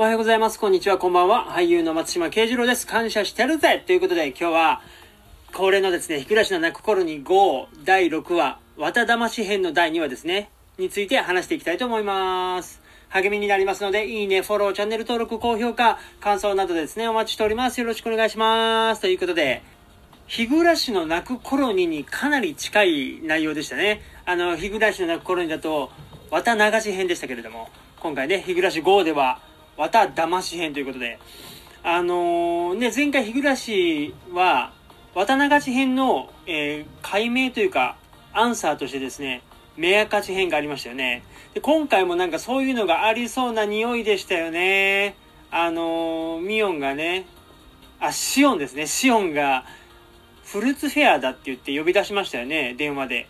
おはようございます。こんにちは。こんばんは。俳優の松島慶次郎です。感謝してるぜということで、今日は、恒例のですね、日暮らしの泣く頃に5第6話、綿魂編の第2話ですね、について話していきたいと思います。励みになりますので、いいね、フォロー、チャンネル登録、高評価、感想などですね、お待ちしております。よろしくお願いします。ということで、日暮らしの泣く頃ににかなり近い内容でしたね。あの、日暮らしの泣く頃にだと、綿流し編でしたけれども、今回ね、日暮らし5では、綿騙し編ということで、あのーね、前回日暮らしは、綿流し編の、えー解明というか、アンサーとしてですね、目明かし編がありましたよね。で、今回もなんかそういうのがありそうな匂いでしたよね。あのーミオンがね、あ、シオンですね。シオンが、フルーツフェアだって言って呼び出しましたよね、電話で。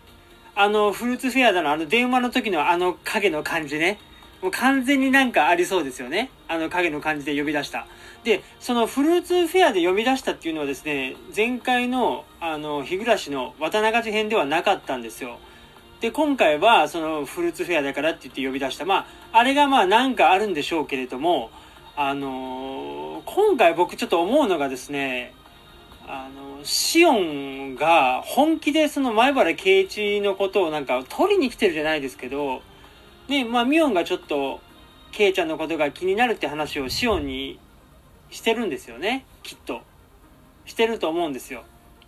あの、フルーツフェアだの、あの電話の時のあの影の感じね。もう完全になんかありそうですよね。あの影の感じで呼び出した。で、そのフルーツフェアで呼び出したっていうのはですね、前回の、あの、日暮らしの綿流し編ではなかったんですよ。で、今回は、そのフルーツフェアだからって言って呼び出した。まあ、あれがまあなんかあるんでしょうけれども、あのー今回僕ちょっと思うのがですね、あの、シオンが本気でその前原圭一のことをなんか取りに来てるじゃないですけど、ね、まあミオンがちょっと、ケイちゃんのことが気になるって話をシオンにしてるんですよね、きっと。してると思うんですよ。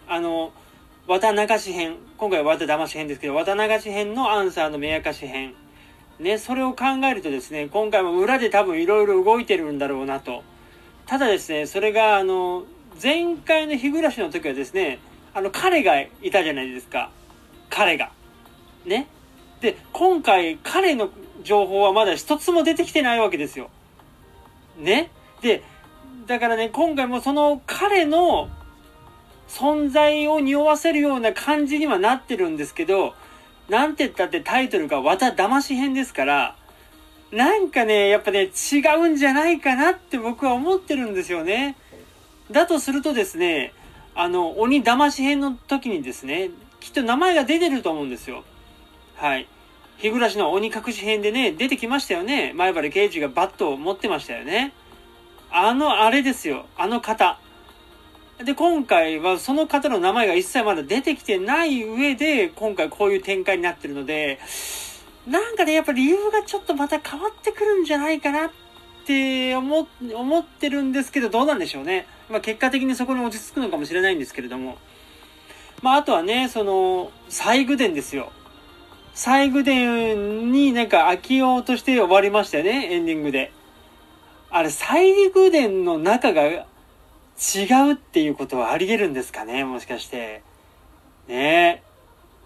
あの、綿流し編、今回は綿騙し編ですけど、綿流し編のアンサーの目明かし編。ね、それを考えるとですね、今回も裏で多分いろいろ動いてるんだろうなと。ただですね、それがあの、前回の日暮らしの時はですね、あの、彼がいたじゃないですか。彼が。ね。で、今回彼の情報はまだ一つも出てきてないわけですよ。ね？で、だからね、今回もその彼の存在を匂わせるような感じにはなってるんですけど、なんて言ったってタイトルが綿騙し編ですから、なんかね、やっぱね、違うんじゃないかなって僕は思ってるんですよね。だとするとですね、あの、鬼騙し編の時にですね、きっと名前が出てると思うんですよ。はい。日暮の鬼隠し編でね、出てきましたよね。前原刑事がバットを持ってましたよね。あの、あれですよ。あの方。で、今回はその方の名前が一切まだ出てきてない上で、今回こういう展開になってるので、なんかね、やっぱ理由がちょっとまた変わってくるんじゃないかなって思思ってるんですけど、どうなんでしょうね。まあ結果的にそこに落ち着くのかもしれないんですけれども。まああとはね、その、西宮殿ですよ。西宮殿になんか飽きようとして終わりましたよね、エンディングで。あれ、西宮殿の中が違うっていうことはあり得るんですかね、もしかして。ね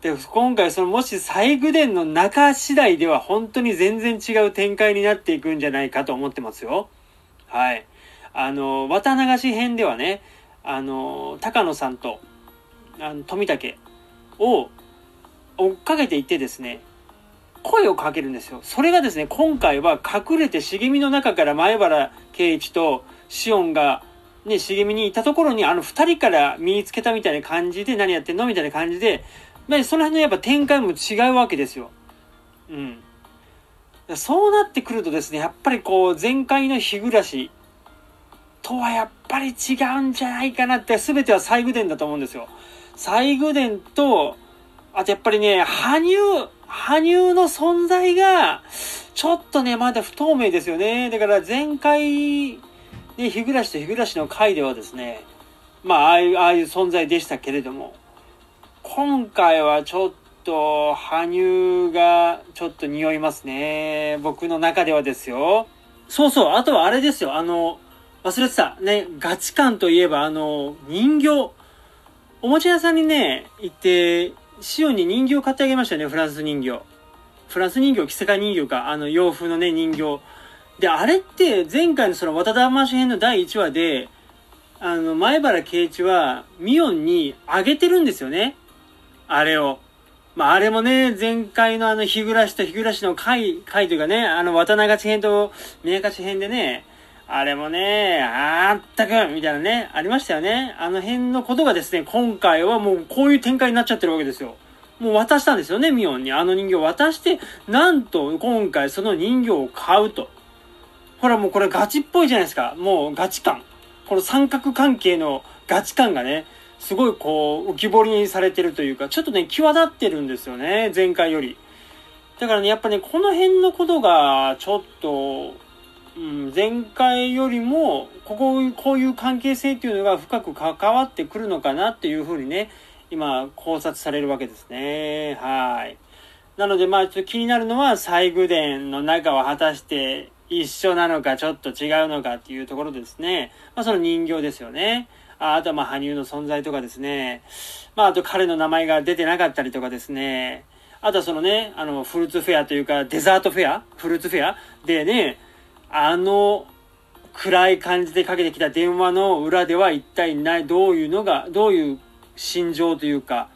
え。で、今回そのもし西宮殿の中次第では本当に全然違う展開になっていくんじゃないかと思ってますよ。はい。あの、綿流し編ではね、あの、高野さんと、あの、富武を追っかけていってですね、声をかけるんですよ。それがですね、今回は隠れて茂みの中から前原圭一とシオンがね、茂みにいたところにあの二人から身につけたみたいな感じで何やってんのみたいな感じで、まあ、その辺のやっぱ展開も違うわけですよ。うん。そうなってくるとですね、やっぱりこう前回の日暮らしとはやっぱり違うんじゃないかなって全ては西宮殿だと思うんですよ。西宮殿と、あとやっぱりね、羽生、羽生の存在が、ちょっとね、まだ不透明ですよね。だから前回、ね、日暮らしと日暮らしの回ではですね、まあ、ああいう、ああいう存在でしたけれども、今回はちょっと、羽生がちょっと匂いますね。僕の中ではですよ。そうそう、あとはあれですよ、あの、忘れてた。ね、ガチ感といえば、あの、人形。おもちゃ屋さんにね、行って、シオンに人形買ってあげましたよね、フランス人形。フランス人形、着せ替え人形か、あの、洋風のね、人形。で、あれって、前回のその、渡田魂編の第1話で、あの、前原圭一は、ミオンにあげてるんですよね。あれを。まあ、あれもね、前回のあの、日暮らしと日暮らしの回、回というかね、あの、渡長編と宮勝編でね、あれもね、あったくみたいなね、ありましたよね。あの辺のことがですね、今回はもうこういう展開になっちゃってるわけですよ。もう渡したんですよね、ミオンに。あの人形渡して、なんと今回その人形を買うと。ほらもうこれガチっぽいじゃないですか。もうガチ感。この三角関係のガチ感がね、すごいこう浮き彫りにされてるというか、ちょっとね、際立ってるんですよね。前回より。だからね、やっぱね、この辺のことがちょっと、うん、前回よりも、ここ、こういう関係性っていうのが深く関わってくるのかなっていうふうにね、今考察されるわけですね。はい。なので、まあ、ちょっと気になるのは、西宮殿の中は果たして一緒なのか、ちょっと違うのかっていうところですね。まあ、その人形ですよね。ああとは、まあ、羽生の存在とかですね。まあ、あと彼の名前が出てなかったりとかですね。あとはそのね、あの、フルーツフェアというか、デザートフェア？フルーツフェア？でね、あの、暗い感じでかけてきた電話の裏では一体ない、どういうのが、どういう心情というか、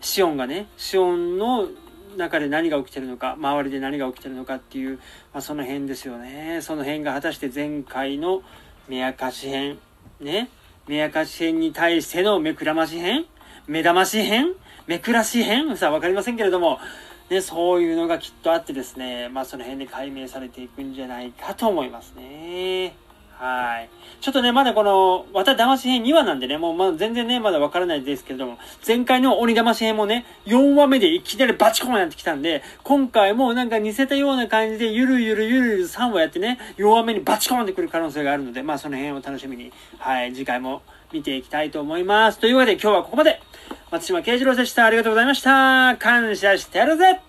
シオンがね、シオンの中で何が起きてるのか、周りで何が起きてるのかっていう、まあ、その辺ですよね。その辺が果たして前回の目明かし編、ね、目明かし編に対しての目くらまし編目玉し編目くらし編さあ、わかりませんけれども、ね、そういうのがきっとあってですね、まあその辺で解明されていくんじゃないかと思いますね。はい。ちょっとね、まだこの、綿騙し編2話なんでね、もうま全然ね、まだわからないですけれども、前回の鬼騙し編もね、4話目でいきなりバチコーンやってきたんで、今回もなんか似せたような感じで、ゆるゆるゆるゆる3話やってね、4話目にバチコーンってくる可能性があるので、まあその辺を楽しみに、はい、次回も見ていきたいと思います。というわけで今日はここまで。松島慶次郎でした。ありがとうございました。感謝してやるぜ